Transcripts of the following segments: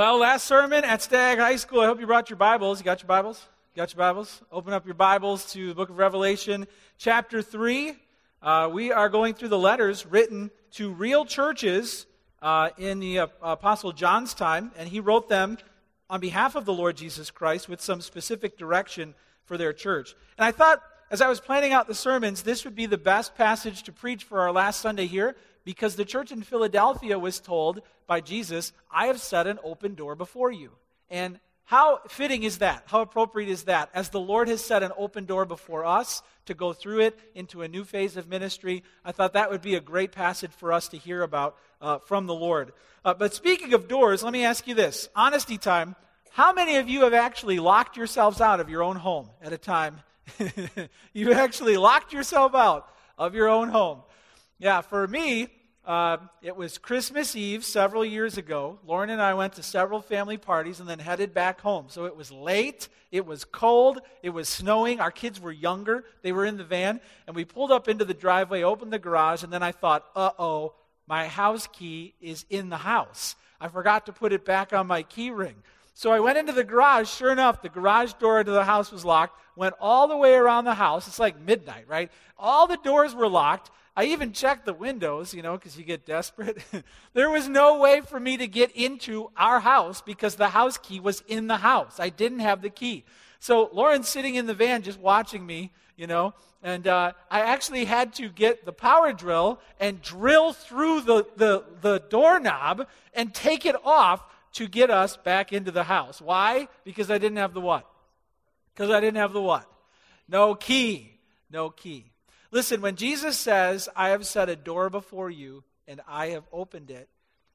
Well, last sermon at Stagg High School. I hope you brought your Bibles. You got your Bibles? You got your Bibles? Open up your Bibles to the book of Revelation, chapter 3. Uh, we are going through the letters written to real churches uh, in the uh, Apostle John's time, and he wrote them on behalf of the Lord Jesus Christ with some specific direction for their church. And I thought, as I was planning out the sermons, this would be the best passage to preach for our last Sunday here because the church in Philadelphia was told by Jesus, I have set an open door before you. And how fitting is that? How appropriate is that? As the Lord has set an open door before us to go through it into a new phase of ministry, I thought that would be a great passage for us to hear about uh, from the Lord. Uh, but speaking of doors, let me ask you this honesty time. How many of you have actually locked yourselves out of your own home at a time? you actually locked yourself out of your own home. Yeah, for me, uh, it was Christmas Eve several years ago. Lauren and I went to several family parties and then headed back home. So it was late, it was cold, it was snowing. Our kids were younger, they were in the van, and we pulled up into the driveway, opened the garage, and then I thought, uh oh, my house key is in the house. I forgot to put it back on my key ring. So I went into the garage. Sure enough, the garage door to the house was locked. Went all the way around the house. It's like midnight, right? All the doors were locked. I even checked the windows, you know, because you get desperate. there was no way for me to get into our house because the house key was in the house. I didn't have the key. So Lauren's sitting in the van just watching me, you know, and uh, I actually had to get the power drill and drill through the, the, the doorknob and take it off to get us back into the house. Why? Because I didn't have the what? Because I didn't have the what? No key. No key. Listen, when Jesus says, I have set a door before you and I have opened it,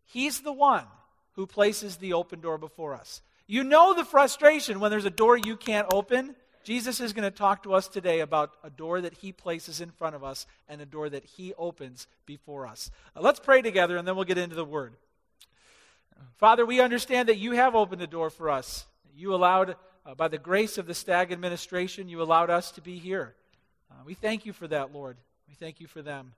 he's the one who places the open door before us. You know the frustration when there's a door you can't open. Jesus is going to talk to us today about a door that he places in front of us and a door that he opens before us. Let's pray together and then we'll get into the word. Father, we understand that you have opened the door for us. You allowed, uh, by the grace of the Stagg administration, you allowed us to be here. Uh, we thank you for that, Lord. We thank you for them.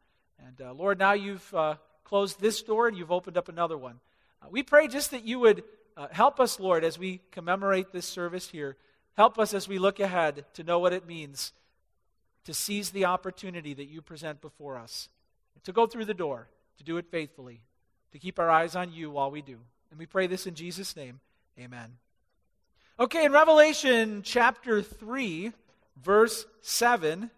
And uh, Lord, now you've uh, closed this door and you've opened up another one. Uh, we pray just that you would uh, help us, Lord, as we commemorate this service here. Help us as we look ahead to know what it means to seize the opportunity that you present before us, to go through the door, to do it faithfully, to keep our eyes on you while we do. And we pray this in Jesus' name. Amen. Okay, in Revelation chapter 3, verse 7,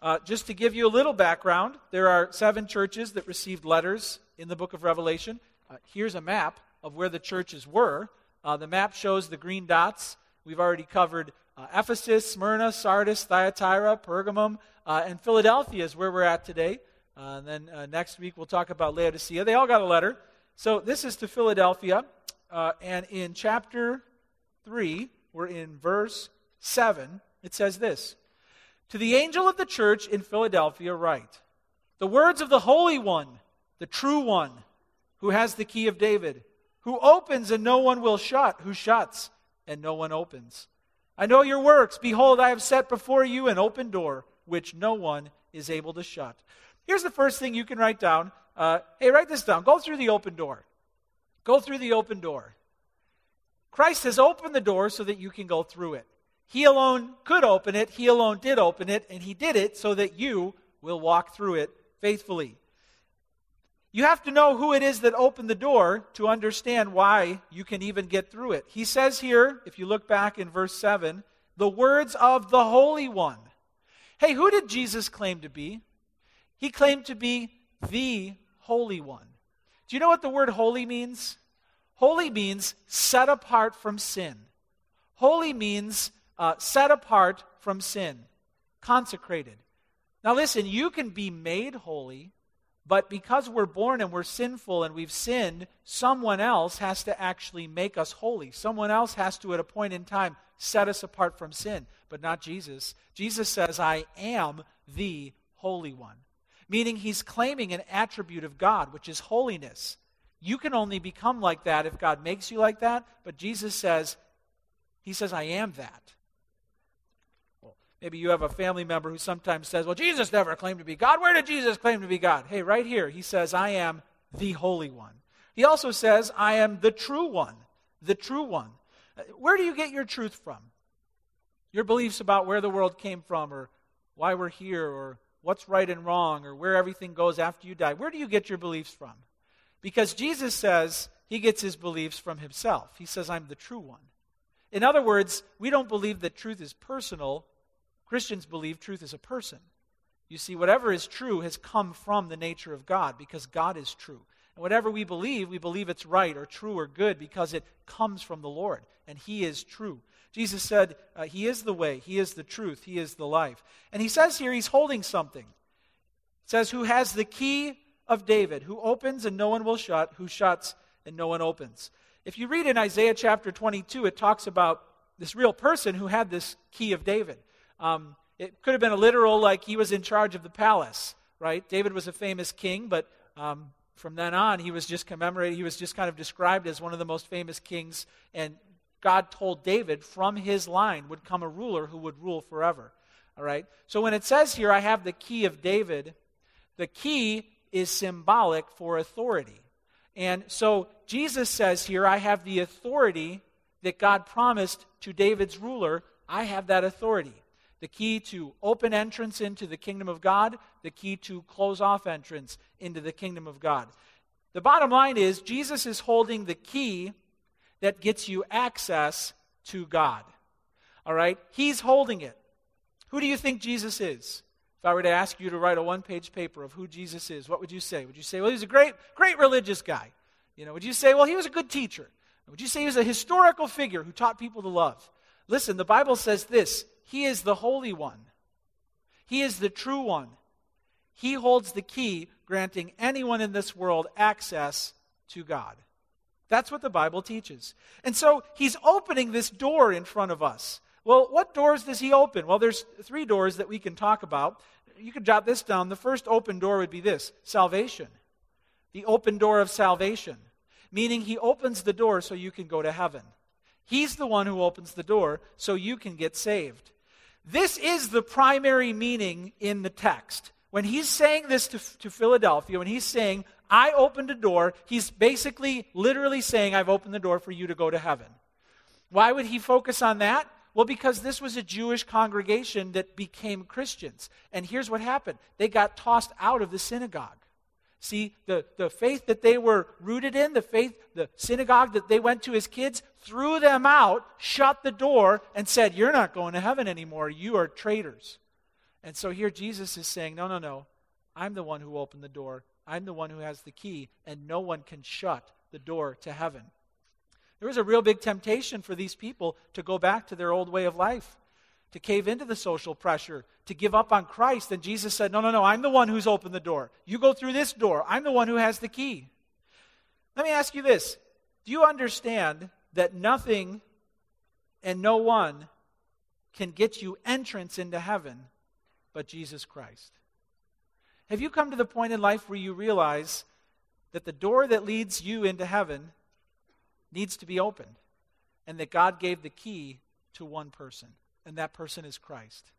uh, just to give you a little background, there are seven churches that received letters in the book of Revelation. Uh, here's a map of where the churches were. Uh, the map shows the green dots. We've already covered uh, Ephesus, Smyrna, Sardis, Thyatira, Pergamum, uh, and Philadelphia is where we're at today. Uh, and then next week we'll talk about Laodicea. They all got a letter. So this is to Philadelphia. and in chapter 3, we're in verse 7. It says this to the angel of the church in Philadelphia, write The words of the Holy One, the true One, who has the key of David, who opens and no one will shut, who shuts and no one opens. I know your works. Behold, I have set before you an open door, which no one is able to shut. Here's the first thing you can write down. Uh, hey, write this down. Go through the open door. Go through the open door. Christ has opened the door so that you can go through it. He alone could open it, He alone did open it, and He did it so that you will walk through it faithfully. You have to know who it is that opened the door to understand why you can even get through it. He says here, if you look back in verse 7, the words of the Holy One. Hey, who did Jesus claim to be? He claimed to be the Holy One. Do you know what the word holy means? Holy means set apart from sin. Holy means uh, set apart from sin, consecrated. Now, listen, you can be made holy, but because we're born and we're sinful and we've sinned, someone else has to actually make us holy. Someone else has to, at a point in time, set us apart from sin, but not Jesus. Jesus says, I am the Holy One, meaning he's claiming an attribute of God, which is holiness. You can only become like that if God makes you like that, but Jesus says, He says, I am that. Well, maybe you have a family member who sometimes says, Well, Jesus never claimed to be God. Where did Jesus claim to be God? Hey, right here, he says, I am the Holy One. He also says, I am the true one. the true one. Uh, where do you get your truth from? Your beliefs about where the world came from, or why we're here, or what's right and wrong, or where everything goes after you die. Where do you get your beliefs from? Because Jesus says he gets his beliefs from himself. He says, I'm the true one. In other words, we don't believe that truth is personal. Christians believe truth is a person. You see, whatever is true has come from the nature of God because God is true. And whatever we believe, we believe it's right or true or good because it comes from the Lord and He is true. Jesus said, uh, He is the way, He is the truth, He is the life. And He says here He's holding something. It says, Who has the key of David, who opens and no one will shut, who shuts and no one opens. If you read in Isaiah chapter 22, it talks about this real person who had this key of David. Um, it could have been a literal, like he was in charge of the palace, right? David was a famous king, but um, from then on, he was just commemorated. He was just kind of described as one of the most famous kings. And God told David from his line would come a ruler who would rule forever. All right? So when it says here, I have the key of David, the key is symbolic for authority. And so Jesus says here, I have the authority that God promised to David's ruler. I have that authority the key to open entrance into the kingdom of God, the key to close off entrance into the kingdom of God. The bottom line is Jesus is holding the key that gets you access to God. All right? He's holding it. Who do you think Jesus is? If I were to ask you to write a one page paper of who Jesus is, what would you say? Would you say, well, he's a great, great religious guy? You know, would you say, well, he was a good teacher? Would you say he was a historical figure who taught people to love? Listen, the Bible says this he is the Holy One, He is the true one. He holds the key, granting anyone in this world access to God. That's what the Bible teaches. And so he's opening this door in front of us. Well, what doors does he open? Well, there's three doors that we can talk about. You can jot this down. The first open door would be this salvation. The open door of salvation, meaning he opens the door so you can go to heaven. He's the one who opens the door so you can get saved. This is the primary meaning in the text. When he's saying this to, to Philadelphia, when he's saying, I opened a door, he's basically literally saying, I've opened the door for you to go to heaven. Why would he focus on that? Well, because this was a Jewish congregation that became Christians. And here's what happened they got tossed out of the synagogue. See, the, the faith that they were rooted in, the faith, the synagogue that they went to as kids, threw them out, shut the door, and said, You're not going to heaven anymore. You are traitors. And so here Jesus is saying, No, no, no. I'm the one who opened the door. I'm the one who has the key, and no one can shut the door to heaven. There was a real big temptation for these people to go back to their old way of life to cave into the social pressure, to give up on Christ. And Jesus said, No, no, no, I'm the one who's opened the door. You go through this door. I'm the one who has the key. Let me ask you this Do you understand that nothing and no one can get you entrance into heaven but Jesus Christ? Have you come to the point in life where you realize that the door that leads you into heaven needs to be opened and that God gave the key to one person? and that person is Christ.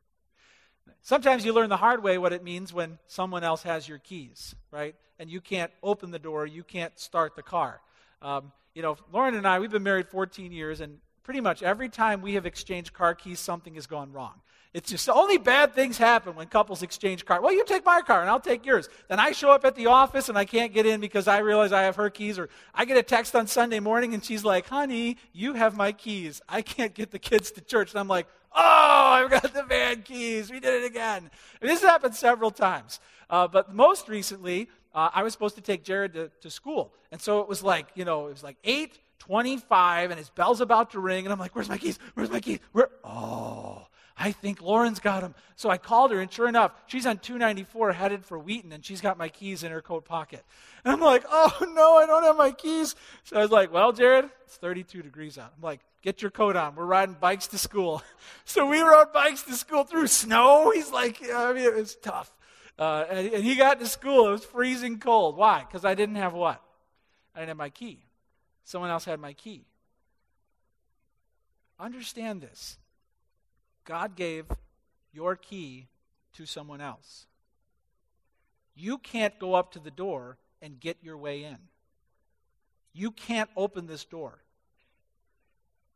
Sometimes you learn the hard way what it means when someone else has your keys, right? And you can't open the door, you can't start the car. Um, you know, Lauren and I, we've been married 14 years, and pretty much every time we have exchanged car keys, something has gone wrong. It's just only bad things happen when couples exchange cars. Well, you take my car and I'll take yours. Then I show up at the office and I can't get in because I realize I have her keys. Or I get a text on Sunday morning and she's like, honey, you have my keys. I can't get the kids to church. And I'm like, oh, I've got the van keys. We did it again. And this has happened several times. Uh, but most recently, uh, I was supposed to take Jared to, to school. And so it was like, you know, it was like 8.25 and his bell's about to ring. And I'm like, where's my keys? Where's my keys? Where? Oh. I think Lauren's got them. So I called her, and sure enough, she's on 294 headed for Wheaton, and she's got my keys in her coat pocket. And I'm like, oh no, I don't have my keys. So I was like, well, Jared, it's 32 degrees out. I'm like, get your coat on. We're riding bikes to school. So we rode bikes to school through snow. He's like, I mean, it was tough. Uh, and, and he got to school. It was freezing cold. Why? Because I didn't have what? I didn't have my key. Someone else had my key. Understand this. God gave your key to someone else. You can't go up to the door and get your way in. You can't open this door.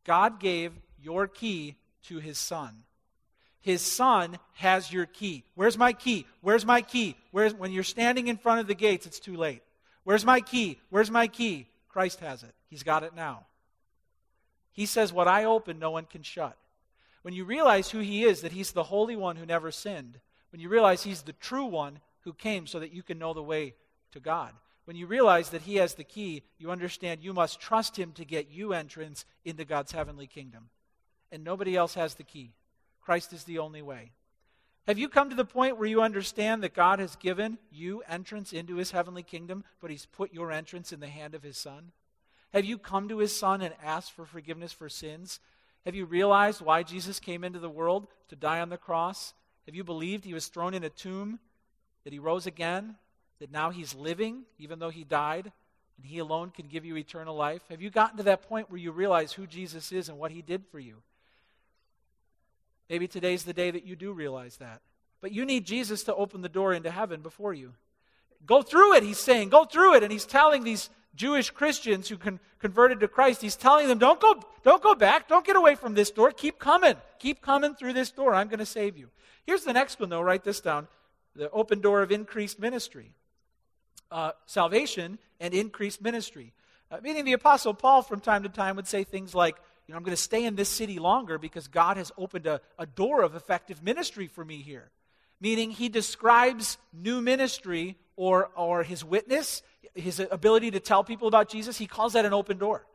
God gave your key to his son. His son has your key. Where's my key? Where's my key? Where's when you're standing in front of the gates, it's too late. Where's my key? Where's my key? Christ has it. He's got it now. He says, What I open, no one can shut. When you realize who he is, that he's the Holy One who never sinned, when you realize he's the true one who came so that you can know the way to God, when you realize that he has the key, you understand you must trust him to get you entrance into God's heavenly kingdom. And nobody else has the key. Christ is the only way. Have you come to the point where you understand that God has given you entrance into his heavenly kingdom, but he's put your entrance in the hand of his son? Have you come to his son and asked for forgiveness for sins? Have you realized why Jesus came into the world to die on the cross? Have you believed he was thrown in a tomb, that he rose again, that now he's living, even though he died, and he alone can give you eternal life? Have you gotten to that point where you realize who Jesus is and what he did for you? Maybe today's the day that you do realize that. But you need Jesus to open the door into heaven before you. Go through it, he's saying. Go through it. And he's telling these Jewish Christians who con- converted to Christ, he's telling them, don't go, don't go back. Don't get away from this door. Keep coming. Keep coming through this door. I'm going to save you. Here's the next one, though. Write this down the open door of increased ministry. Uh, salvation and increased ministry. Uh, meaning the Apostle Paul, from time to time, would say things like, you know, I'm going to stay in this city longer because God has opened a, a door of effective ministry for me here. Meaning he describes new ministry or, or his witness, his ability to tell people about Jesus, he calls that an open door.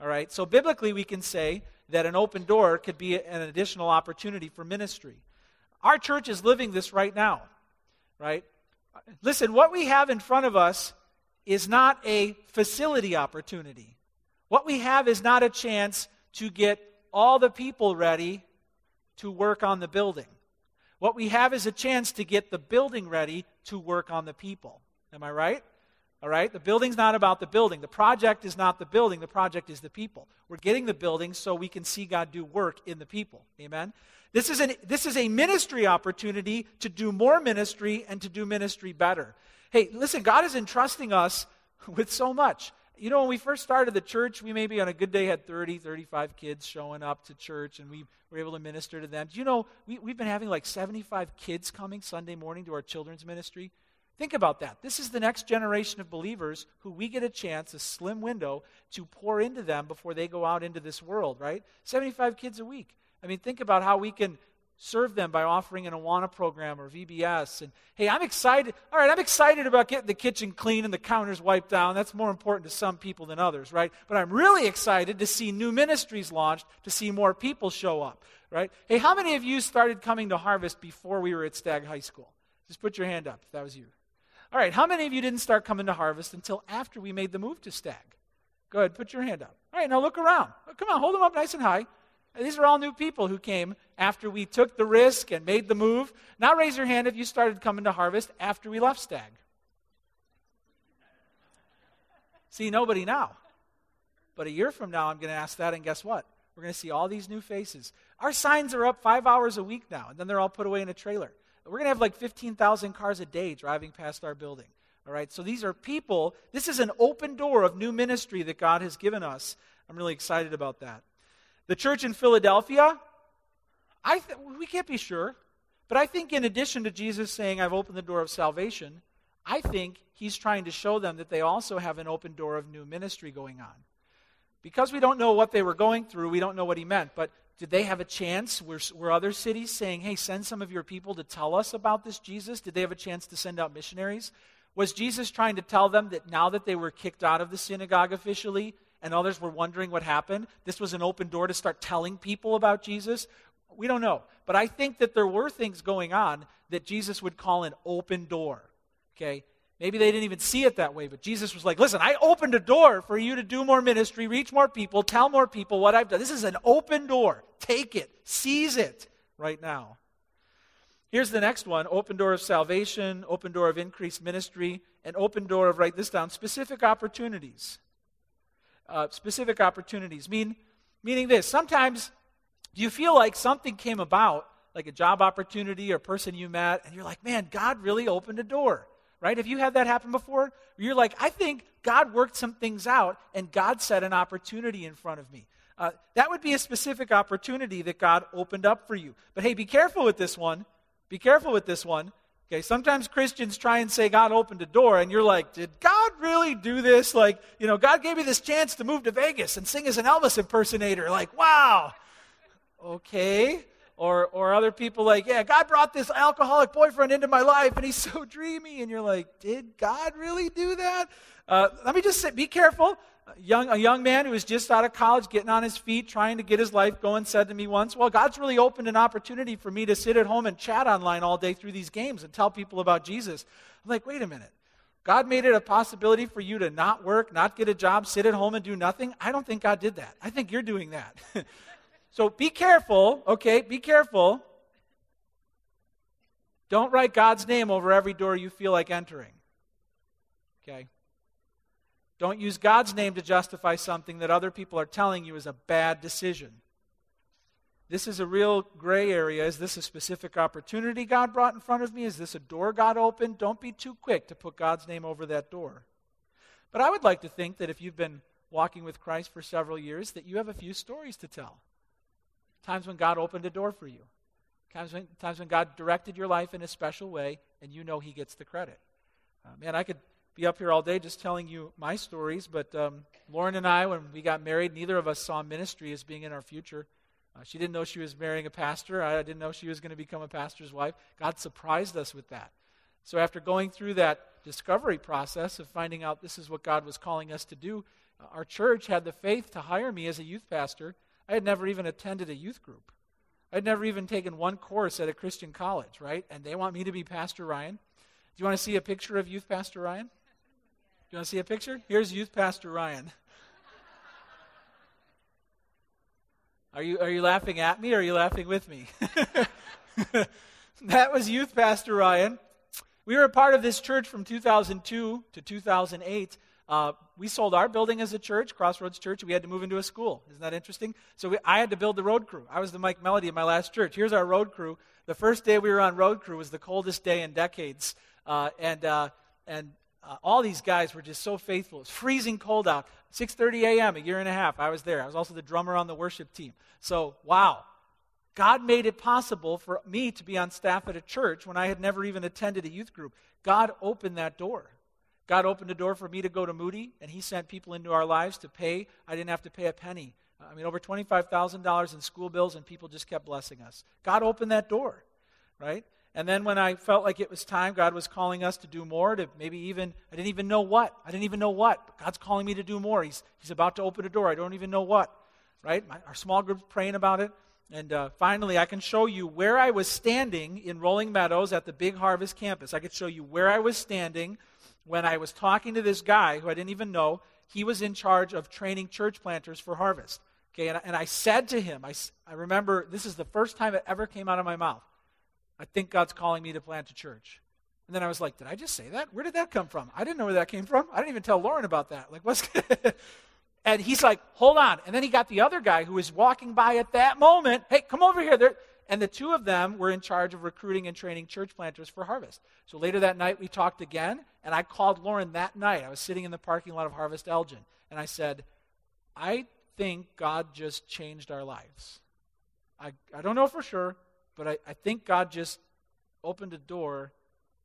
All right? So biblically, we can say that an open door could be an additional opportunity for ministry. Our church is living this right now, right? Listen, what we have in front of us is not a facility opportunity. What we have is not a chance to get all the people ready to work on the building. What we have is a chance to get the building ready to work on the people. Am I right? All right? The building's not about the building. The project is not the building. The project is the people. We're getting the building so we can see God do work in the people. Amen? This is, an, this is a ministry opportunity to do more ministry and to do ministry better. Hey, listen, God is entrusting us with so much. You know, when we first started the church, we maybe on a good day had 30, 35 kids showing up to church, and we were able to minister to them. Do you know, we, we've been having like 75 kids coming Sunday morning to our children's ministry. Think about that. This is the next generation of believers who we get a chance, a slim window, to pour into them before they go out into this world, right? 75 kids a week. I mean, think about how we can serve them by offering an Awana program or VBS. And hey, I'm excited. All right, I'm excited about getting the kitchen clean and the counters wiped down. That's more important to some people than others, right? But I'm really excited to see new ministries launched, to see more people show up, right? Hey, how many of you started coming to Harvest before we were at Stagg High School? Just put your hand up if that was you. All right, how many of you didn't start coming to Harvest until after we made the move to Stagg? Go ahead, put your hand up. All right, now look around. Come on, hold them up nice and high. These are all new people who came after we took the risk and made the move. Now raise your hand if you started coming to Harvest after we left Stagg. See nobody now. But a year from now, I'm going to ask that, and guess what? We're going to see all these new faces. Our signs are up five hours a week now, and then they're all put away in a trailer. We're going to have like 15,000 cars a day driving past our building. All right, so these are people. This is an open door of new ministry that God has given us. I'm really excited about that. The church in Philadelphia, I th- we can't be sure, but I think in addition to Jesus saying, I've opened the door of salvation, I think he's trying to show them that they also have an open door of new ministry going on. Because we don't know what they were going through, we don't know what he meant. But did they have a chance? Were, were other cities saying, hey, send some of your people to tell us about this Jesus? Did they have a chance to send out missionaries? Was Jesus trying to tell them that now that they were kicked out of the synagogue officially, and others were wondering what happened. This was an open door to start telling people about Jesus. We don't know. But I think that there were things going on that Jesus would call an open door. Okay? Maybe they didn't even see it that way, but Jesus was like, listen, I opened a door for you to do more ministry, reach more people, tell more people what I've done. This is an open door. Take it, seize it right now. Here's the next one open door of salvation, open door of increased ministry, and open door of, write this down, specific opportunities uh, specific opportunities. Mean, meaning this sometimes you feel like something came about, like a job opportunity or person you met, and you're like, man, God really opened a door. Right? Have you had that happen before? You're like, I think God worked some things out and God set an opportunity in front of me. Uh, that would be a specific opportunity that God opened up for you. But hey, be careful with this one. Be careful with this one. Okay, sometimes Christians try and say God opened a door, and you're like, did God really do this? Like, you know, God gave me this chance to move to Vegas and sing as an Elvis impersonator. Like, wow. Okay. Or, or other people like, yeah, God brought this alcoholic boyfriend into my life, and he's so dreamy. And you're like, did God really do that? Uh, let me just say, be careful. A young, a young man who was just out of college, getting on his feet, trying to get his life going, said to me once, Well, God's really opened an opportunity for me to sit at home and chat online all day through these games and tell people about Jesus. I'm like, Wait a minute. God made it a possibility for you to not work, not get a job, sit at home and do nothing? I don't think God did that. I think you're doing that. so be careful, okay? Be careful. Don't write God's name over every door you feel like entering. Okay? Don't use God's name to justify something that other people are telling you is a bad decision. This is a real gray area. Is this a specific opportunity God brought in front of me? Is this a door God opened? Don't be too quick to put God's name over that door. But I would like to think that if you've been walking with Christ for several years, that you have a few stories to tell. Times when God opened a door for you. Times when, times when God directed your life in a special way, and you know He gets the credit. Uh, man, I could be up here all day just telling you my stories, but um, Lauren and I, when we got married, neither of us saw ministry as being in our future. Uh, she didn't know she was marrying a pastor. I didn't know she was going to become a pastor's wife. God surprised us with that. So, after going through that discovery process of finding out this is what God was calling us to do, our church had the faith to hire me as a youth pastor. I had never even attended a youth group. I'd never even taken one course at a Christian college, right? And they want me to be Pastor Ryan. Do you want to see a picture of Youth Pastor Ryan? Do you want to see a picture? Here's Youth Pastor Ryan. Are you, are you laughing at me or are you laughing with me? that was Youth Pastor Ryan. We were a part of this church from 2002 to 2008. Uh, we sold our building as a church, Crossroads Church. We had to move into a school. Isn't that interesting? So we, I had to build the road crew. I was the Mike Melody of my last church. Here's our road crew. The first day we were on road crew was the coldest day in decades. Uh, and, uh, and uh, all these guys were just so faithful. It was freezing cold out. 6:30 a.m. a year and a half. I was there. I was also the drummer on the worship team. So, wow. God made it possible for me to be on staff at a church when I had never even attended a youth group. God opened that door. God opened the door for me to go to Moody, and He sent people into our lives to pay. I didn't have to pay a penny. I mean, over $25,000 in school bills, and people just kept blessing us. God opened that door, right? And then when I felt like it was time, God was calling us to do more, to maybe even, I didn't even know what. I didn't even know what. But God's calling me to do more. He's, he's about to open a door. I don't even know what. Right? My, our small group's praying about it. And uh, finally, I can show you where I was standing in Rolling Meadows at the Big Harvest campus. I could show you where I was standing when I was talking to this guy who I didn't even know. He was in charge of training church planters for harvest. Okay, and, and I said to him, I, I remember this is the first time it ever came out of my mouth. I think God's calling me to plant a church. And then I was like, did I just say that? Where did that come from? I didn't know where that came from. I didn't even tell Lauren about that. Like, what's. and he's like, hold on. And then he got the other guy who was walking by at that moment. Hey, come over here. They're, and the two of them were in charge of recruiting and training church planters for Harvest. So later that night, we talked again, and I called Lauren that night. I was sitting in the parking lot of Harvest Elgin, and I said, I think God just changed our lives. I, I don't know for sure, but I, I think God just opened a door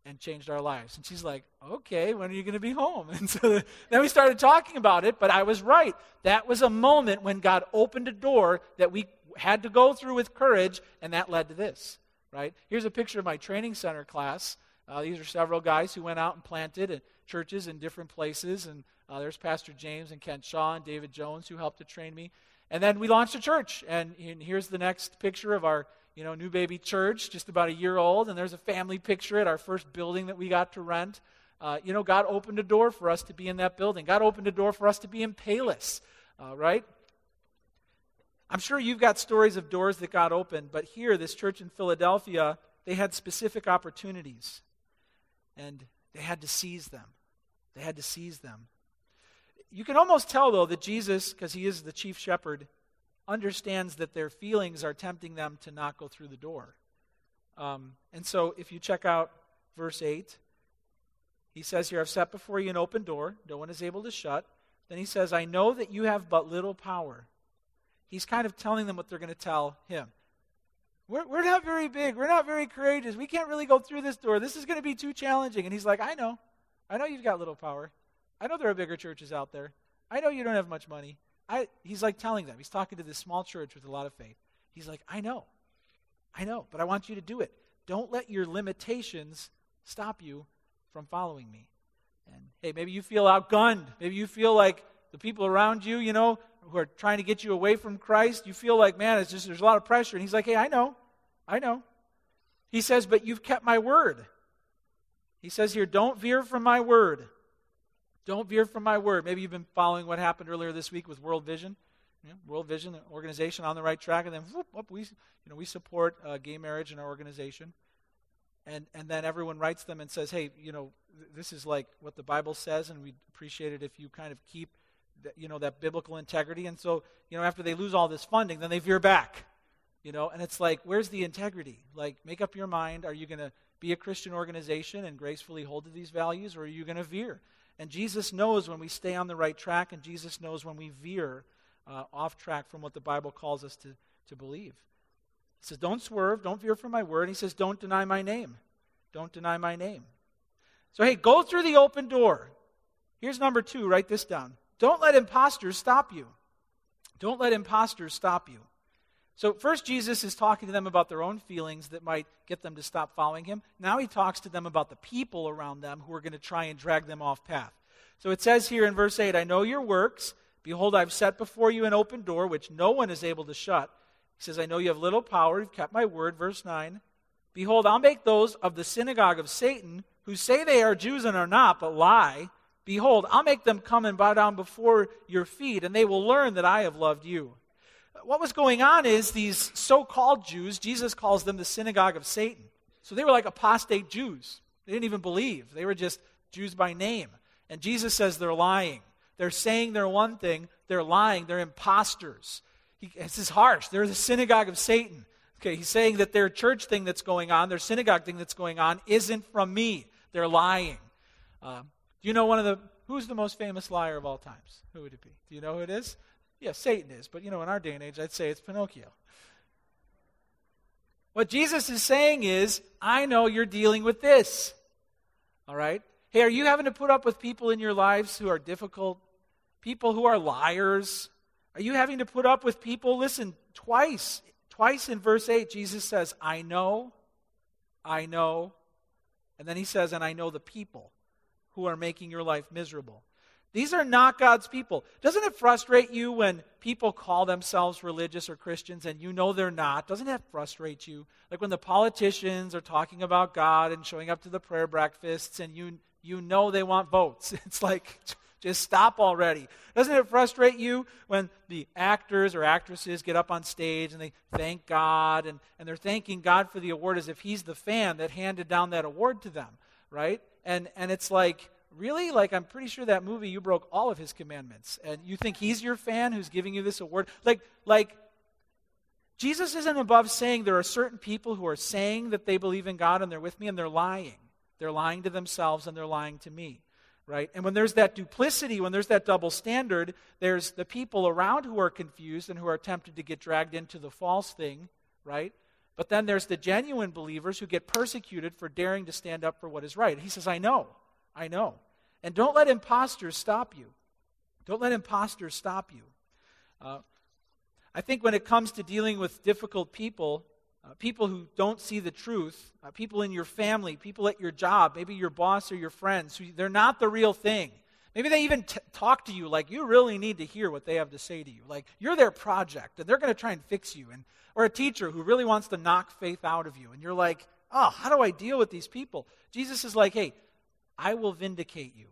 and changed our lives. And she's like, okay, when are you going to be home? And so then we started talking about it, but I was right. That was a moment when God opened a door that we had to go through with courage, and that led to this, right? Here's a picture of my training center class. Uh, these are several guys who went out and planted churches in different places. And uh, there's Pastor James and Kent Shaw and David Jones who helped to train me. And then we launched a church. And, and here's the next picture of our you know, new baby church, just about a year old, and there's a family picture at our first building that we got to rent. Uh, you know, God opened a door for us to be in that building. God opened a door for us to be in Palos, uh, right? I'm sure you've got stories of doors that got opened, but here, this church in Philadelphia, they had specific opportunities, and they had to seize them. They had to seize them. You can almost tell, though, that Jesus, because he is the chief shepherd, understands that their feelings are tempting them to not go through the door. Um, and so if you check out verse 8, he says here, I've set before you an open door, no one is able to shut. Then he says, I know that you have but little power. He's kind of telling them what they're going to tell him. We're, we're not very big. We're not very courageous. We can't really go through this door. This is going to be too challenging. And he's like, I know. I know you've got little power. I know there are bigger churches out there. I know you don't have much money. I, he's like telling them. He's talking to this small church with a lot of faith. He's like, I know. I know, but I want you to do it. Don't let your limitations stop you from following me. And hey, maybe you feel outgunned. Maybe you feel like the people around you, you know, who are trying to get you away from Christ, you feel like, man, it's just there's a lot of pressure. And he's like, hey, I know. I know. He says, but you've kept my word. He says here, don't veer from my word. Don't veer from my word. Maybe you've been following what happened earlier this week with World Vision. World Vision an organization on the right track, and then whoop, whoop, we, you know, we support uh, gay marriage in our organization. And, and then everyone writes them and says, hey, you know, th- this is like what the Bible says, and we'd appreciate it if you kind of keep, th- you know, that biblical integrity. And so, you know, after they lose all this funding, then they veer back, you know, and it's like, where's the integrity? Like, make up your mind. Are you going to be a Christian organization and gracefully hold to these values, or are you going to veer? And Jesus knows when we stay on the right track, and Jesus knows when we veer uh, off track from what the Bible calls us to, to believe. He says, Don't swerve, don't veer from my word. He says, Don't deny my name. Don't deny my name. So, hey, go through the open door. Here's number two write this down. Don't let imposters stop you. Don't let imposters stop you. So, first, Jesus is talking to them about their own feelings that might get them to stop following him. Now, he talks to them about the people around them who are going to try and drag them off path. So, it says here in verse 8 I know your works Behold, I've set before you an open door which no one is able to shut. He says, I know you have little power. You've kept my word. Verse 9. Behold, I'll make those of the synagogue of Satan who say they are Jews and are not, but lie. Behold, I'll make them come and bow down before your feet, and they will learn that I have loved you. What was going on is these so called Jews, Jesus calls them the synagogue of Satan. So they were like apostate Jews. They didn't even believe, they were just Jews by name. And Jesus says they're lying. They're saying they're one thing, they're lying, they're imposters. He, this is harsh. They're the synagogue of Satan. Okay, he's saying that their church thing that's going on, their synagogue thing that's going on, isn't from me. They're lying. Um, do you know one of the, who's the most famous liar of all times? Who would it be? Do you know who it is? Yeah, Satan is. But, you know, in our day and age, I'd say it's Pinocchio. What Jesus is saying is, I know you're dealing with this. All right? Hey, are you having to put up with people in your lives who are difficult, people who are liars? Are you having to put up with people? Listen, twice, twice in verse 8, Jesus says, I know, I know. And then he says, and I know the people who are making your life miserable. These are not God's people. Doesn't it frustrate you when people call themselves religious or Christians and you know they're not? Doesn't that frustrate you? Like when the politicians are talking about God and showing up to the prayer breakfasts and you, you know they want votes. It's like, just stop already. Doesn't it frustrate you when the actors or actresses get up on stage and they thank God and, and they're thanking God for the award as if He's the fan that handed down that award to them, right? And, and it's like, really? Like, I'm pretty sure that movie you broke all of His commandments. And you think He's your fan who's giving you this award? Like, like, Jesus isn't above saying there are certain people who are saying that they believe in God and they're with me and they're lying. They're lying to themselves and they're lying to me right? And when there's that duplicity, when there's that double standard, there's the people around who are confused and who are tempted to get dragged into the false thing, right? But then there's the genuine believers who get persecuted for daring to stand up for what is right. He says, I know, I know. And don't let imposters stop you. Don't let imposters stop you. Uh, I think when it comes to dealing with difficult people, uh, people who don't see the truth, uh, people in your family, people at your job, maybe your boss or your friends, who, they're not the real thing. Maybe they even t- talk to you like you really need to hear what they have to say to you. Like you're their project and they're going to try and fix you. And, or a teacher who really wants to knock faith out of you. And you're like, oh, how do I deal with these people? Jesus is like, hey, I will vindicate you.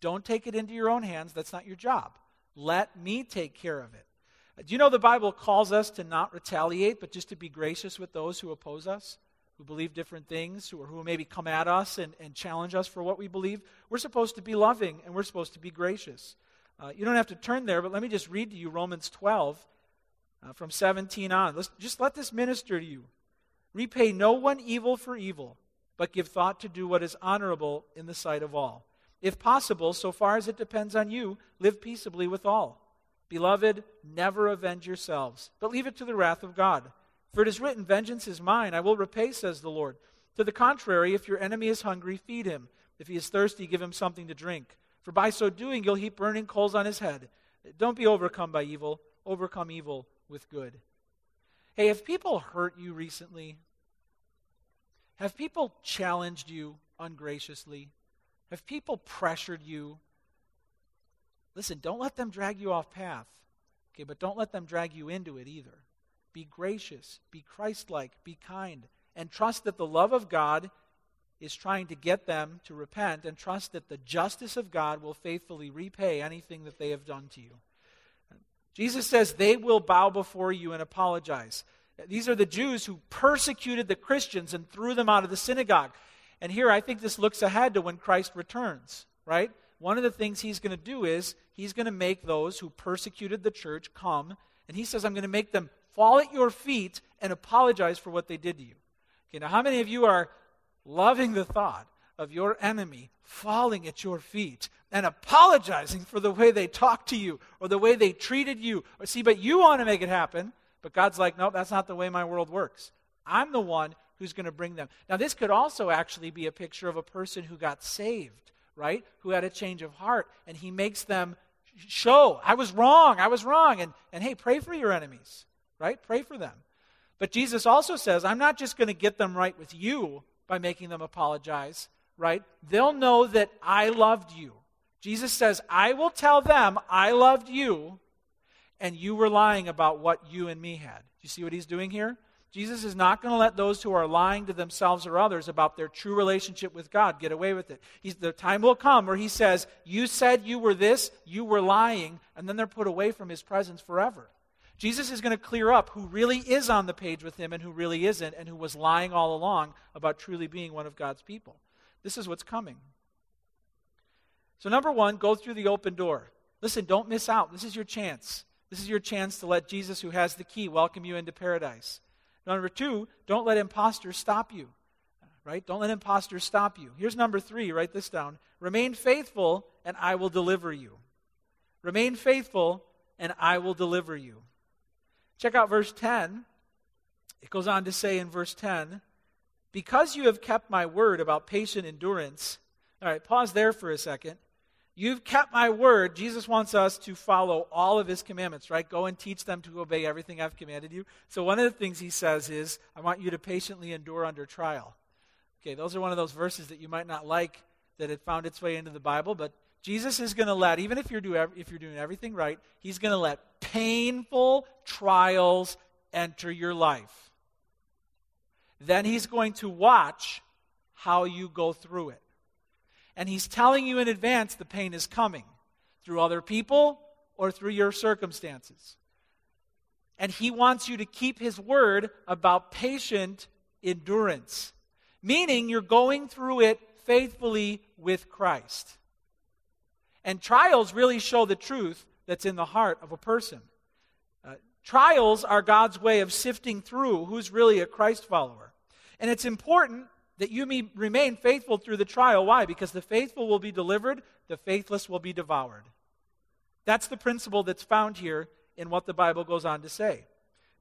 Don't take it into your own hands. That's not your job. Let me take care of it. Do you know the Bible calls us to not retaliate, but just to be gracious with those who oppose us, who believe different things, or who maybe come at us and, and challenge us for what we believe? We're supposed to be loving and we're supposed to be gracious. Uh, you don't have to turn there, but let me just read to you Romans 12 uh, from 17 on. Let's, just let this minister to you. Repay no one evil for evil, but give thought to do what is honorable in the sight of all. If possible, so far as it depends on you, live peaceably with all. Beloved, never avenge yourselves, but leave it to the wrath of God. For it is written, Vengeance is mine, I will repay, says the Lord. To the contrary, if your enemy is hungry, feed him. If he is thirsty, give him something to drink. For by so doing, you'll heap burning coals on his head. Don't be overcome by evil, overcome evil with good. Hey, have people hurt you recently? Have people challenged you ungraciously? Have people pressured you? Listen, don't let them drag you off path. Okay, but don't let them drag you into it either. Be gracious, be Christ like, be kind, and trust that the love of God is trying to get them to repent, and trust that the justice of God will faithfully repay anything that they have done to you. Jesus says they will bow before you and apologize. These are the Jews who persecuted the Christians and threw them out of the synagogue. And here I think this looks ahead to when Christ returns, right? One of the things he's going to do is he's going to make those who persecuted the church come, and he says, I'm going to make them fall at your feet and apologize for what they did to you. Okay, now how many of you are loving the thought of your enemy falling at your feet and apologizing for the way they talked to you or the way they treated you? Or see, but you want to make it happen, but God's like, nope, that's not the way my world works. I'm the one who's going to bring them. Now, this could also actually be a picture of a person who got saved, right? Who had a change of heart, and he makes them show, I was wrong, I was wrong. And, and hey, pray for your enemies right? Pray for them. But Jesus also says, I'm not just going to get them right with you by making them apologize, right? They'll know that I loved you. Jesus says, I will tell them I loved you, and you were lying about what you and me had. Do you see what he's doing here? Jesus is not going to let those who are lying to themselves or others about their true relationship with God get away with it. He's, the time will come where he says, You said you were this, you were lying, and then they're put away from his presence forever. Jesus is going to clear up who really is on the page with him and who really isn't, and who was lying all along about truly being one of God's people. This is what's coming. So, number one, go through the open door. Listen, don't miss out. This is your chance. This is your chance to let Jesus, who has the key, welcome you into paradise. Number two, don't let imposters stop you. Right? Don't let imposters stop you. Here's number three. Write this down. Remain faithful, and I will deliver you. Remain faithful, and I will deliver you. Check out verse 10. It goes on to say in verse 10 Because you have kept my word about patient endurance. All right, pause there for a second. You've kept my word. Jesus wants us to follow all of his commandments, right? Go and teach them to obey everything I've commanded you. So, one of the things he says is, I want you to patiently endure under trial. Okay, those are one of those verses that you might not like that it found its way into the Bible, but Jesus is going to let, even if you're, do, if you're doing everything right, he's going to let painful trials enter your life. Then he's going to watch how you go through it. And he's telling you in advance the pain is coming through other people or through your circumstances. And he wants you to keep his word about patient endurance, meaning you're going through it faithfully with Christ. And trials really show the truth that's in the heart of a person. Uh, trials are God's way of sifting through who's really a Christ follower. And it's important that you may remain faithful through the trial. Why? Because the faithful will be delivered, the faithless will be devoured. That's the principle that's found here in what the Bible goes on to say.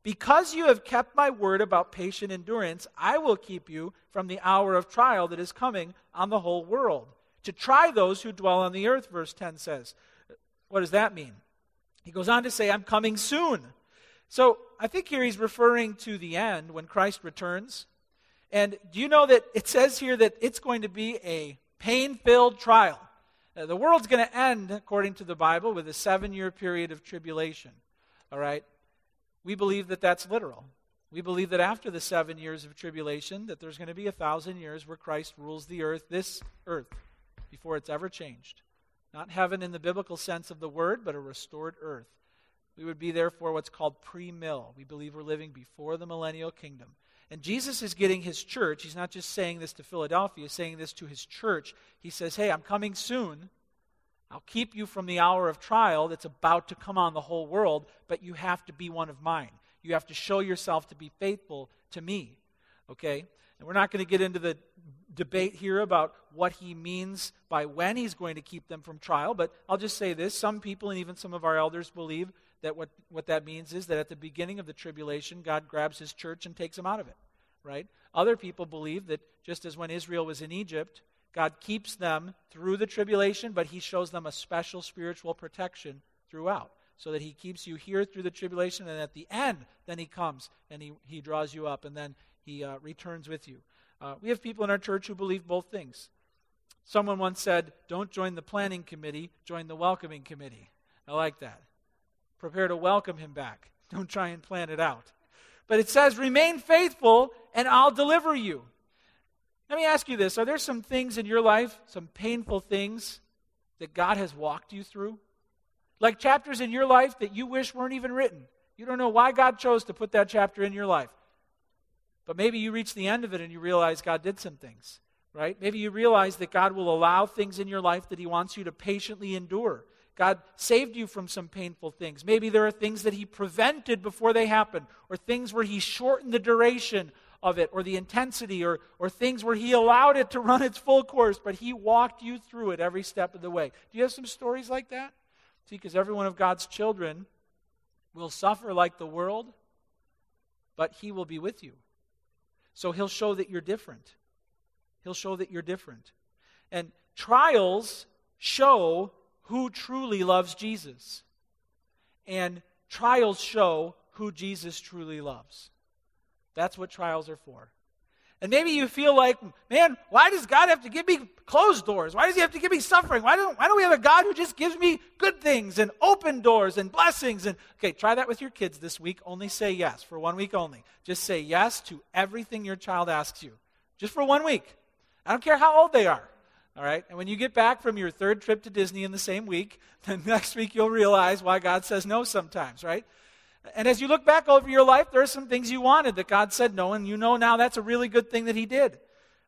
Because you have kept my word about patient endurance, I will keep you from the hour of trial that is coming on the whole world to try those who dwell on the earth, verse 10 says. What does that mean? He goes on to say, I'm coming soon. So I think here he's referring to the end when Christ returns. And do you know that it says here that it's going to be a pain filled trial? Now, the world's going to end, according to the Bible, with a seven year period of tribulation. All right? We believe that that's literal. We believe that after the seven years of tribulation, that there's going to be a thousand years where Christ rules the earth, this earth before it's ever changed. Not heaven in the biblical sense of the word, but a restored earth. We would be therefore what's called pre mill. We believe we're living before the millennial kingdom. And Jesus is getting his church. He's not just saying this to Philadelphia, he's saying this to his church. He says, Hey, I'm coming soon. I'll keep you from the hour of trial that's about to come on the whole world, but you have to be one of mine. You have to show yourself to be faithful to me. Okay? And we're not going to get into the debate here about what he means by when he's going to keep them from trial, but I'll just say this. Some people, and even some of our elders, believe that what, what that means is that at the beginning of the tribulation, God grabs his church and takes them out of it, right? Other people believe that just as when Israel was in Egypt, God keeps them through the tribulation, but he shows them a special spiritual protection throughout so that he keeps you here through the tribulation, and at the end, then he comes and he, he draws you up, and then he uh, returns with you. Uh, we have people in our church who believe both things. Someone once said, Don't join the planning committee, join the welcoming committee. I like that. Prepare to welcome him back. Don't try and plan it out. But it says, Remain faithful, and I'll deliver you. Let me ask you this Are there some things in your life, some painful things, that God has walked you through? Like chapters in your life that you wish weren't even written. You don't know why God chose to put that chapter in your life. But maybe you reach the end of it and you realize God did some things, right? Maybe you realize that God will allow things in your life that He wants you to patiently endure. God saved you from some painful things. Maybe there are things that He prevented before they happened, or things where He shortened the duration of it, or the intensity, or, or things where He allowed it to run its full course, but He walked you through it every step of the way. Do you have some stories like that? See, because every one of God's children will suffer like the world, but He will be with you. So he'll show that you're different. He'll show that you're different. And trials show who truly loves Jesus. And trials show who Jesus truly loves. That's what trials are for. And maybe you feel like, man, why does God have to give me closed doors? Why does He have to give me suffering? Why don't, why don't we have a God who just gives me good things and open doors and blessings? And okay, try that with your kids this week. Only say yes for one week only. Just say yes to everything your child asks you, just for one week. I don't care how old they are. All right? And when you get back from your third trip to Disney in the same week, then next week you'll realize why God says no sometimes, right? And as you look back over your life, there are some things you wanted that God said no, and you know now that's a really good thing that He did.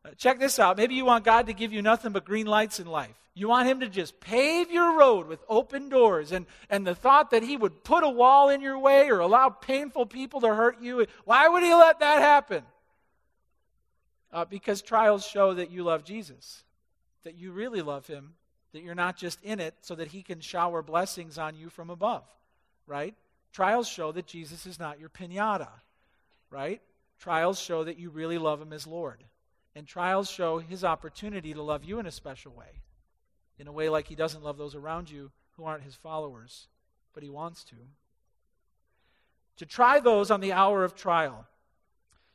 Uh, check this out. Maybe you want God to give you nothing but green lights in life. You want Him to just pave your road with open doors, and, and the thought that He would put a wall in your way or allow painful people to hurt you. Why would He let that happen? Uh, because trials show that you love Jesus, that you really love Him, that you're not just in it so that He can shower blessings on you from above, right? Trials show that Jesus is not your pinata, right? Trials show that you really love him as Lord. And trials show his opportunity to love you in a special way, in a way like he doesn't love those around you who aren't his followers, but he wants to. To try those on the hour of trial.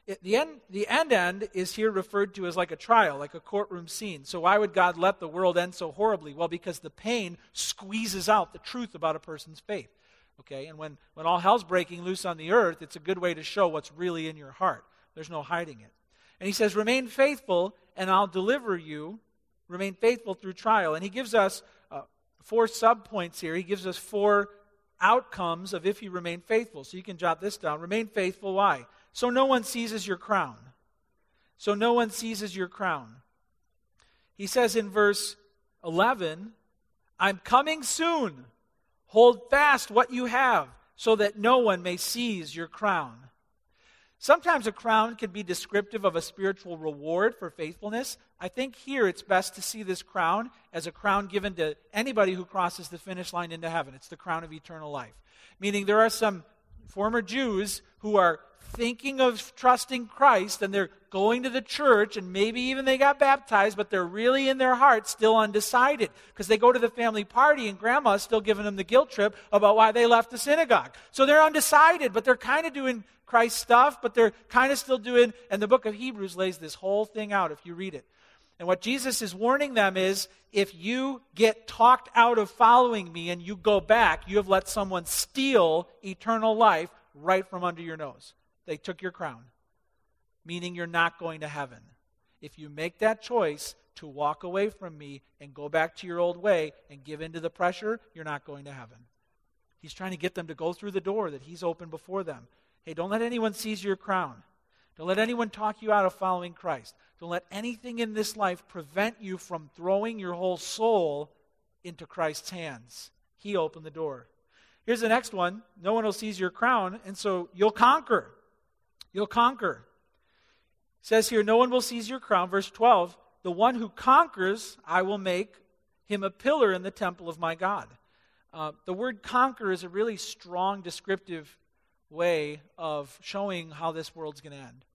It, the, end, the end end is here referred to as like a trial, like a courtroom scene. So, why would God let the world end so horribly? Well, because the pain squeezes out the truth about a person's faith. Okay? And when, when all hell's breaking loose on the earth, it's a good way to show what's really in your heart. There's no hiding it. And he says, Remain faithful, and I'll deliver you. Remain faithful through trial. And he gives us uh, four subpoints here. He gives us four outcomes of if you remain faithful. So you can jot this down. Remain faithful. Why? So no one seizes your crown. So no one seizes your crown. He says in verse 11, I'm coming soon. Hold fast what you have, so that no one may seize your crown. Sometimes a crown can be descriptive of a spiritual reward for faithfulness. I think here it's best to see this crown as a crown given to anybody who crosses the finish line into heaven. It's the crown of eternal life. Meaning there are some former Jews who are thinking of trusting Christ and they're going to the church and maybe even they got baptized, but they're really in their heart still undecided because they go to the family party and grandma's still giving them the guilt trip about why they left the synagogue. So they're undecided, but they're kind of doing Christ stuff, but they're kind of still doing, and the book of Hebrews lays this whole thing out if you read it. And what Jesus is warning them is if you get talked out of following me and you go back, you have let someone steal eternal life right from under your nose. They took your crown, meaning you're not going to heaven. If you make that choice to walk away from me and go back to your old way and give in to the pressure, you're not going to heaven. He's trying to get them to go through the door that He's opened before them. Hey, don't let anyone seize your crown. Don't let anyone talk you out of following Christ. Don't let anything in this life prevent you from throwing your whole soul into Christ's hands. He opened the door. Here's the next one no one will seize your crown, and so you'll conquer. You'll conquer. says here, No one will seize your crown. Verse 12, the one who conquers, I will make him a pillar in the temple of my God. Uh, the word conquer is a really strong descriptive way of showing how this world's going to end.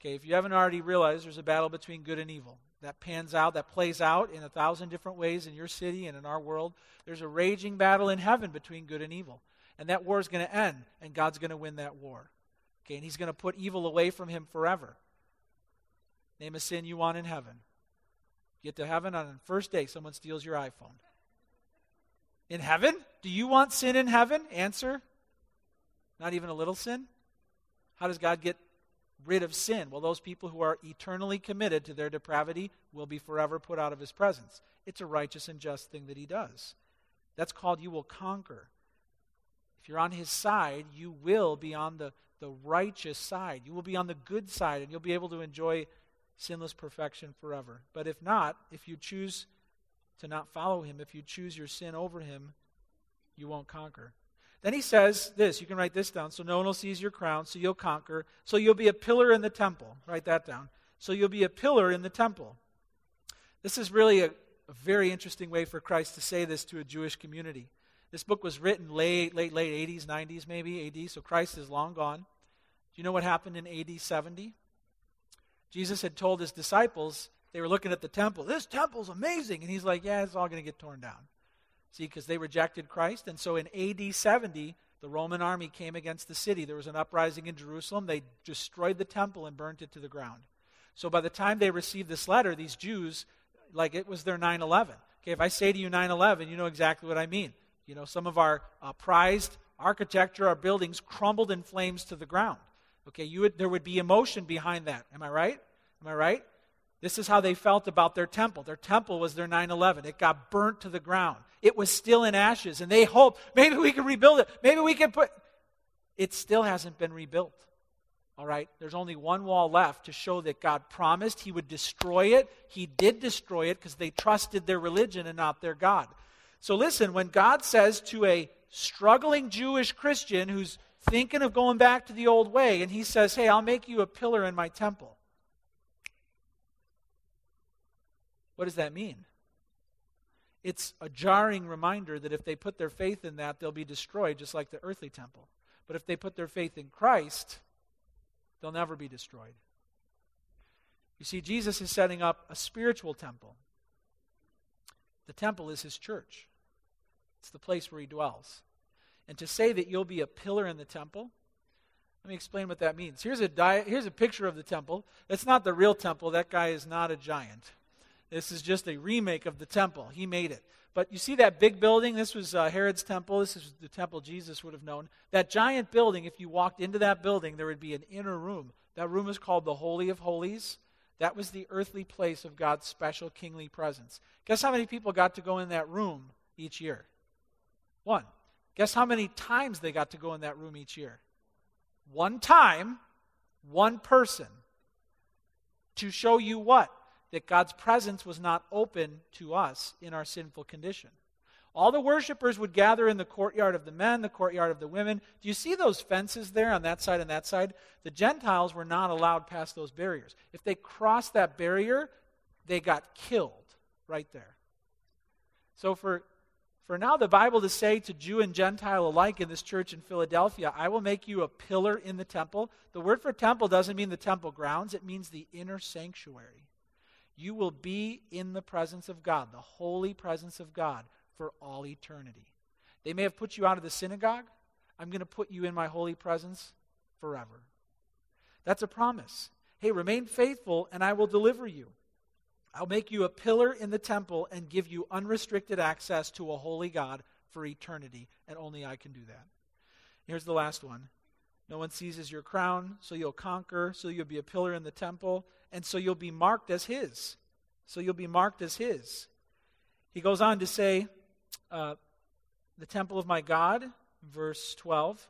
Okay, if you haven't already realized, there's a battle between good and evil. That pans out, that plays out in a thousand different ways in your city and in our world. There's a raging battle in heaven between good and evil. And that war is going to end, and God's going to win that war. Okay, and He's going to put evil away from Him forever. Name a sin you want in heaven. Get to heaven on the first day, someone steals your iPhone. In heaven? Do you want sin in heaven? Answer not even a little sin? How does God get rid of sin? Well, those people who are eternally committed to their depravity will be forever put out of his presence. It's a righteous and just thing that he does. That's called you will conquer. If you're on his side, you will be on the, the righteous side. You will be on the good side, and you'll be able to enjoy sinless perfection forever. But if not, if you choose to not follow him, if you choose your sin over him, you won't conquer. Then he says this, you can write this down. So no one will seize your crown, so you'll conquer. So you'll be a pillar in the temple. Write that down. So you'll be a pillar in the temple. This is really a, a very interesting way for Christ to say this to a Jewish community. This book was written late, late, late 80s, 90s maybe, AD, so Christ is long gone. Do you know what happened in AD 70? Jesus had told his disciples, they were looking at the temple, this temple's amazing. And he's like, yeah, it's all going to get torn down. See, because they rejected Christ. And so in AD 70, the Roman army came against the city. There was an uprising in Jerusalem. They destroyed the temple and burnt it to the ground. So by the time they received this letter, these Jews, like it was their 9 11. Okay, if I say to you 9 11, you know exactly what I mean. You know, some of our uh, prized architecture, our buildings crumbled in flames to the ground. Okay, you would, there would be emotion behind that. Am I right? Am I right? This is how they felt about their temple. Their temple was their 9 11. It got burnt to the ground, it was still in ashes. And they hoped maybe we can rebuild it. Maybe we can put. It still hasn't been rebuilt. All right? There's only one wall left to show that God promised He would destroy it. He did destroy it because they trusted their religion and not their God. So listen, when God says to a struggling Jewish Christian who's thinking of going back to the old way, and He says, Hey, I'll make you a pillar in my temple. What does that mean? It's a jarring reminder that if they put their faith in that, they'll be destroyed, just like the earthly temple. But if they put their faith in Christ, they'll never be destroyed. You see, Jesus is setting up a spiritual temple. The temple is his church, it's the place where he dwells. And to say that you'll be a pillar in the temple, let me explain what that means. Here's a, di- here's a picture of the temple. It's not the real temple. That guy is not a giant. This is just a remake of the temple. He made it. But you see that big building? This was uh, Herod's temple. This is the temple Jesus would have known. That giant building, if you walked into that building, there would be an inner room. That room is called the Holy of Holies. That was the earthly place of God's special kingly presence. Guess how many people got to go in that room each year? One. Guess how many times they got to go in that room each year? One time, one person. To show you what? that God's presence was not open to us in our sinful condition. All the worshipers would gather in the courtyard of the men, the courtyard of the women. Do you see those fences there on that side and that side? The Gentiles were not allowed past those barriers. If they crossed that barrier, they got killed right there. So for for now the Bible to say to Jew and Gentile alike in this church in Philadelphia, I will make you a pillar in the temple. The word for temple doesn't mean the temple grounds, it means the inner sanctuary you will be in the presence of God, the holy presence of God, for all eternity. They may have put you out of the synagogue. I'm going to put you in my holy presence forever. That's a promise. Hey, remain faithful, and I will deliver you. I'll make you a pillar in the temple and give you unrestricted access to a holy God for eternity, and only I can do that. Here's the last one no one seizes your crown, so you'll conquer, so you'll be a pillar in the temple, and so you'll be marked as his. So you'll be marked as his. He goes on to say, uh, the temple of my God, verse 12.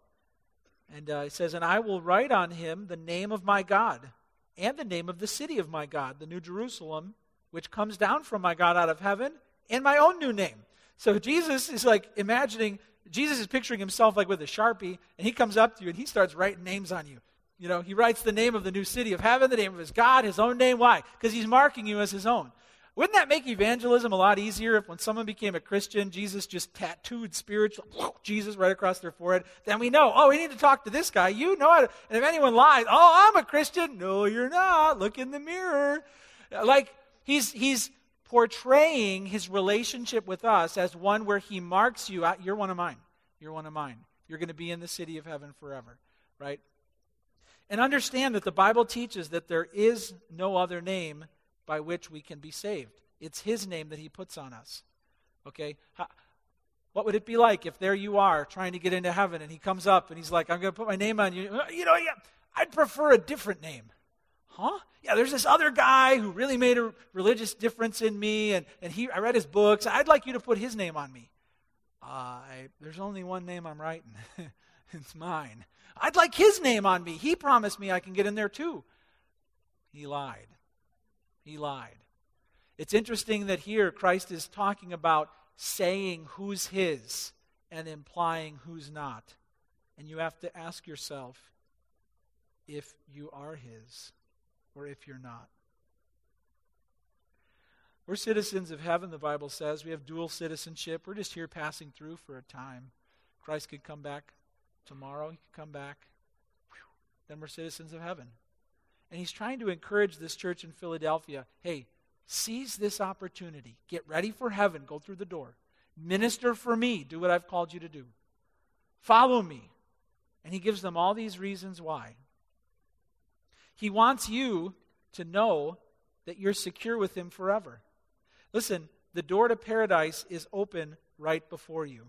And uh, he says, And I will write on him the name of my God and the name of the city of my God, the New Jerusalem, which comes down from my God out of heaven, and my own new name. So Jesus is like imagining, Jesus is picturing himself like with a sharpie, and he comes up to you and he starts writing names on you. You know, he writes the name of the new city of heaven, the name of his God, his own name. Why? Because he's marking you as his own. Wouldn't that make evangelism a lot easier if when someone became a Christian, Jesus just tattooed spiritual Jesus right across their forehead? Then we know, oh, we need to talk to this guy. You know it. And if anyone lies, oh, I'm a Christian. No, you're not. Look in the mirror. Like he's he's portraying his relationship with us as one where he marks you out. You're one of mine. You're one of mine. You're going to be in the city of heaven forever, right? And understand that the Bible teaches that there is no other name by which we can be saved. It's His name that He puts on us. Okay? What would it be like if there you are trying to get into heaven and He comes up and He's like, I'm going to put my name on you? You know, yeah, I'd prefer a different name. Huh? Yeah, there's this other guy who really made a religious difference in me, and, and he, I read his books. I'd like you to put his name on me. Uh, I, there's only one name I'm writing. it's mine. I'd like his name on me. He promised me I can get in there too. He lied. He lied. It's interesting that here Christ is talking about saying who's his and implying who's not. And you have to ask yourself if you are his or if you're not. We're citizens of heaven, the Bible says. We have dual citizenship. We're just here passing through for a time. Christ could come back tomorrow, he could come back. Then we're citizens of heaven. And he's trying to encourage this church in Philadelphia hey, seize this opportunity. Get ready for heaven. Go through the door. Minister for me. Do what I've called you to do. Follow me. And he gives them all these reasons why. He wants you to know that you're secure with him forever. Listen, the door to paradise is open right before you.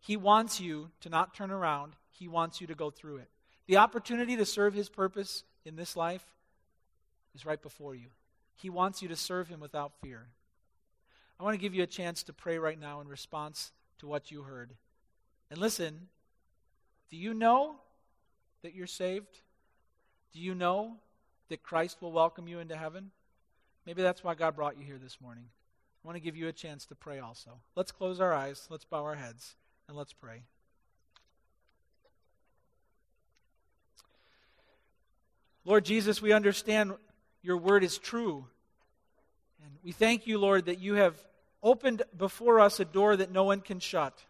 He wants you to not turn around, he wants you to go through it. The opportunity to serve his purpose in this life is right before you. He wants you to serve Him without fear. I want to give you a chance to pray right now in response to what you heard. And listen, do you know that you're saved? Do you know that Christ will welcome you into heaven? Maybe that's why God brought you here this morning. I want to give you a chance to pray also. Let's close our eyes, let's bow our heads, and let's pray. Lord Jesus, we understand your word is true. And we thank you, Lord, that you have opened before us a door that no one can shut.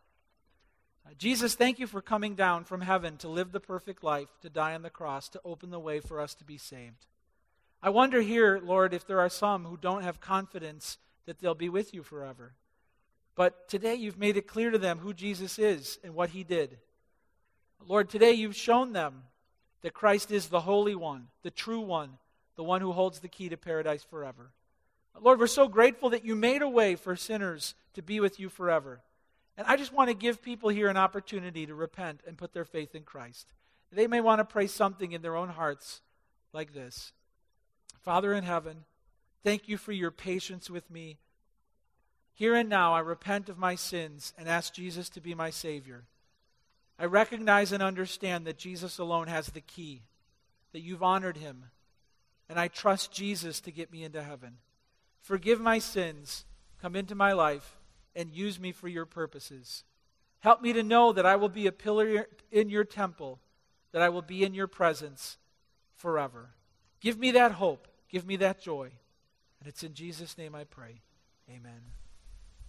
Jesus, thank you for coming down from heaven to live the perfect life, to die on the cross, to open the way for us to be saved. I wonder here, Lord, if there are some who don't have confidence that they'll be with you forever. But today you've made it clear to them who Jesus is and what he did. Lord, today you've shown them that Christ is the Holy One, the true One, the one who holds the key to paradise forever. Lord, we're so grateful that you made a way for sinners to be with you forever. And I just want to give people here an opportunity to repent and put their faith in Christ. They may want to pray something in their own hearts like this Father in heaven, thank you for your patience with me. Here and now, I repent of my sins and ask Jesus to be my Savior. I recognize and understand that Jesus alone has the key, that you've honored him, and I trust Jesus to get me into heaven. Forgive my sins, come into my life, and use me for your purposes. Help me to know that I will be a pillar in your temple, that I will be in your presence forever. Give me that hope, give me that joy. And it's in Jesus' name I pray. Amen.